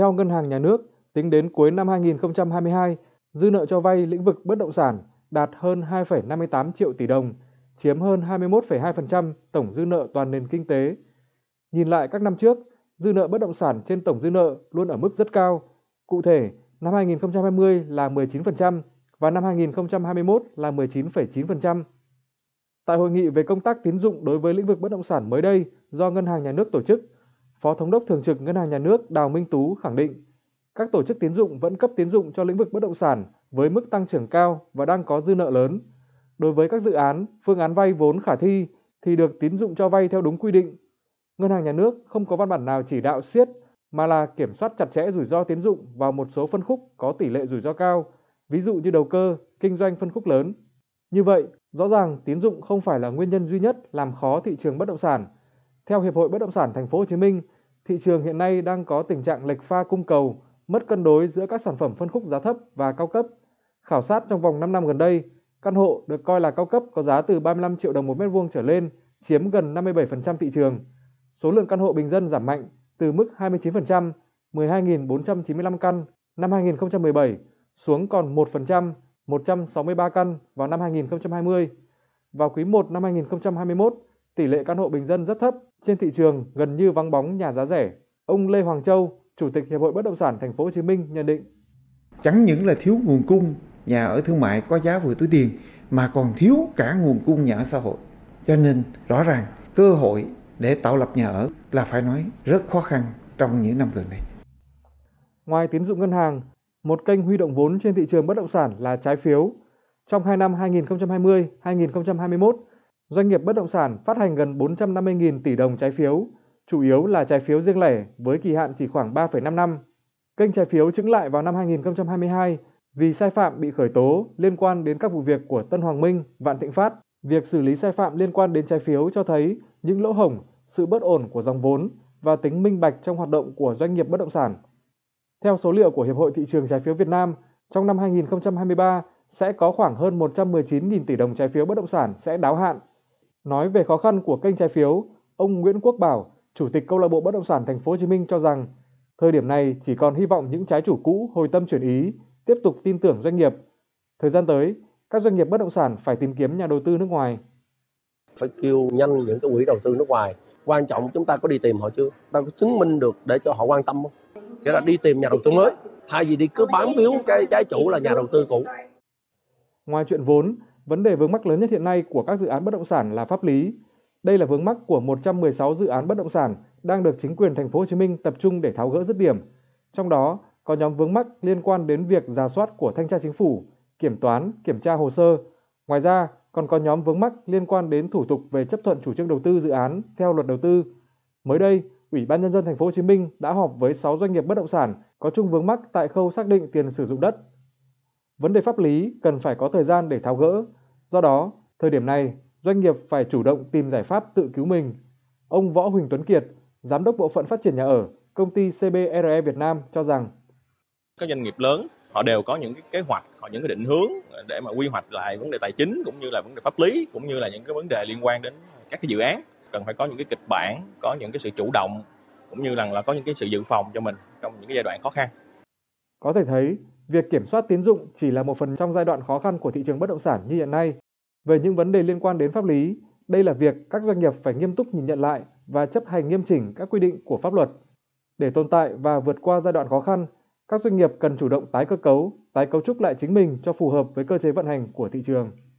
Theo Ngân hàng Nhà nước, tính đến cuối năm 2022, dư nợ cho vay lĩnh vực bất động sản đạt hơn 2,58 triệu tỷ đồng, chiếm hơn 21,2% tổng dư nợ toàn nền kinh tế. Nhìn lại các năm trước, dư nợ bất động sản trên tổng dư nợ luôn ở mức rất cao. Cụ thể, năm 2020 là 19% và năm 2021 là 19,9%. Tại hội nghị về công tác tín dụng đối với lĩnh vực bất động sản mới đây do Ngân hàng Nhà nước tổ chức, Phó Thống đốc Thường trực Ngân hàng Nhà nước Đào Minh Tú khẳng định, các tổ chức tín dụng vẫn cấp tín dụng cho lĩnh vực bất động sản với mức tăng trưởng cao và đang có dư nợ lớn. Đối với các dự án, phương án vay vốn khả thi thì được tín dụng cho vay theo đúng quy định. Ngân hàng Nhà nước không có văn bản nào chỉ đạo siết mà là kiểm soát chặt chẽ rủi ro tín dụng vào một số phân khúc có tỷ lệ rủi ro cao, ví dụ như đầu cơ, kinh doanh phân khúc lớn. Như vậy, rõ ràng tín dụng không phải là nguyên nhân duy nhất làm khó thị trường bất động sản. Theo Hiệp hội Bất động sản Thành phố Hồ Chí Minh, thị trường hiện nay đang có tình trạng lệch pha cung cầu, mất cân đối giữa các sản phẩm phân khúc giá thấp và cao cấp. Khảo sát trong vòng 5 năm gần đây, căn hộ được coi là cao cấp có giá từ 35 triệu đồng một mét vuông trở lên, chiếm gần 57% thị trường. Số lượng căn hộ bình dân giảm mạnh từ mức 29%, 12.495 căn năm 2017 xuống còn 1%, 163 căn vào năm 2020. Vào quý 1 năm 2021, tỷ lệ căn hộ bình dân rất thấp, trên thị trường gần như vắng bóng nhà giá rẻ. Ông Lê Hoàng Châu, Chủ tịch Hiệp hội Bất động sản Thành phố Hồ Chí Minh nhận định: Chẳng những là thiếu nguồn cung nhà ở thương mại có giá vừa túi tiền mà còn thiếu cả nguồn cung nhà ở xã hội. Cho nên rõ ràng cơ hội để tạo lập nhà ở là phải nói rất khó khăn trong những năm gần đây. Ngoài tín dụng ngân hàng, một kênh huy động vốn trên thị trường bất động sản là trái phiếu. Trong 2 năm 2020-2021, doanh nghiệp bất động sản phát hành gần 450.000 tỷ đồng trái phiếu, chủ yếu là trái phiếu riêng lẻ với kỳ hạn chỉ khoảng 3,5 năm. Kênh trái phiếu chứng lại vào năm 2022 vì sai phạm bị khởi tố liên quan đến các vụ việc của Tân Hoàng Minh, Vạn Thịnh Phát. Việc xử lý sai phạm liên quan đến trái phiếu cho thấy những lỗ hổng, sự bất ổn của dòng vốn và tính minh bạch trong hoạt động của doanh nghiệp bất động sản. Theo số liệu của Hiệp hội Thị trường Trái phiếu Việt Nam, trong năm 2023 sẽ có khoảng hơn 119.000 tỷ đồng trái phiếu bất động sản sẽ đáo hạn. Nói về khó khăn của kênh trái phiếu, ông Nguyễn Quốc Bảo, Chủ tịch Câu lạc bộ Bất động sản Thành phố Hồ Chí Minh cho rằng, thời điểm này chỉ còn hy vọng những trái chủ cũ hồi tâm chuyển ý, tiếp tục tin tưởng doanh nghiệp. Thời gian tới, các doanh nghiệp bất động sản phải tìm kiếm nhà đầu tư nước ngoài. Phải kêu nhanh những cái quỹ đầu tư nước ngoài. Quan trọng chúng ta có đi tìm họ chưa? Ta có chứng minh được để cho họ quan tâm không? Nghĩa là đi tìm nhà đầu tư mới, thay vì đi cứ bám víu cái trái chủ là nhà đầu tư cũ. Ngoài chuyện vốn, vấn đề vướng mắc lớn nhất hiện nay của các dự án bất động sản là pháp lý. Đây là vướng mắc của 116 dự án bất động sản đang được chính quyền thành phố Hồ Chí Minh tập trung để tháo gỡ dứt điểm. Trong đó, có nhóm vướng mắc liên quan đến việc giả soát của thanh tra chính phủ, kiểm toán, kiểm tra hồ sơ. Ngoài ra, còn có nhóm vướng mắc liên quan đến thủ tục về chấp thuận chủ trương đầu tư dự án theo luật đầu tư. Mới đây, Ủy ban nhân dân thành phố Hồ Chí Minh đã họp với 6 doanh nghiệp bất động sản có chung vướng mắc tại khâu xác định tiền sử dụng đất. Vấn đề pháp lý cần phải có thời gian để tháo gỡ. Do đó, thời điểm này, doanh nghiệp phải chủ động tìm giải pháp tự cứu mình. Ông Võ Huỳnh Tuấn Kiệt, giám đốc bộ phận phát triển nhà ở, công ty CBRE Việt Nam cho rằng các doanh nghiệp lớn họ đều có những cái kế hoạch, họ những cái định hướng để mà quy hoạch lại vấn đề tài chính cũng như là vấn đề pháp lý cũng như là những cái vấn đề liên quan đến các cái dự án cần phải có những cái kịch bản có những cái sự chủ động cũng như rằng là có những cái sự dự phòng cho mình trong những cái giai đoạn khó khăn có thể thấy, việc kiểm soát tín dụng chỉ là một phần trong giai đoạn khó khăn của thị trường bất động sản như hiện nay. Về những vấn đề liên quan đến pháp lý, đây là việc các doanh nghiệp phải nghiêm túc nhìn nhận lại và chấp hành nghiêm chỉnh các quy định của pháp luật. Để tồn tại và vượt qua giai đoạn khó khăn, các doanh nghiệp cần chủ động tái cơ cấu, tái cấu trúc lại chính mình cho phù hợp với cơ chế vận hành của thị trường.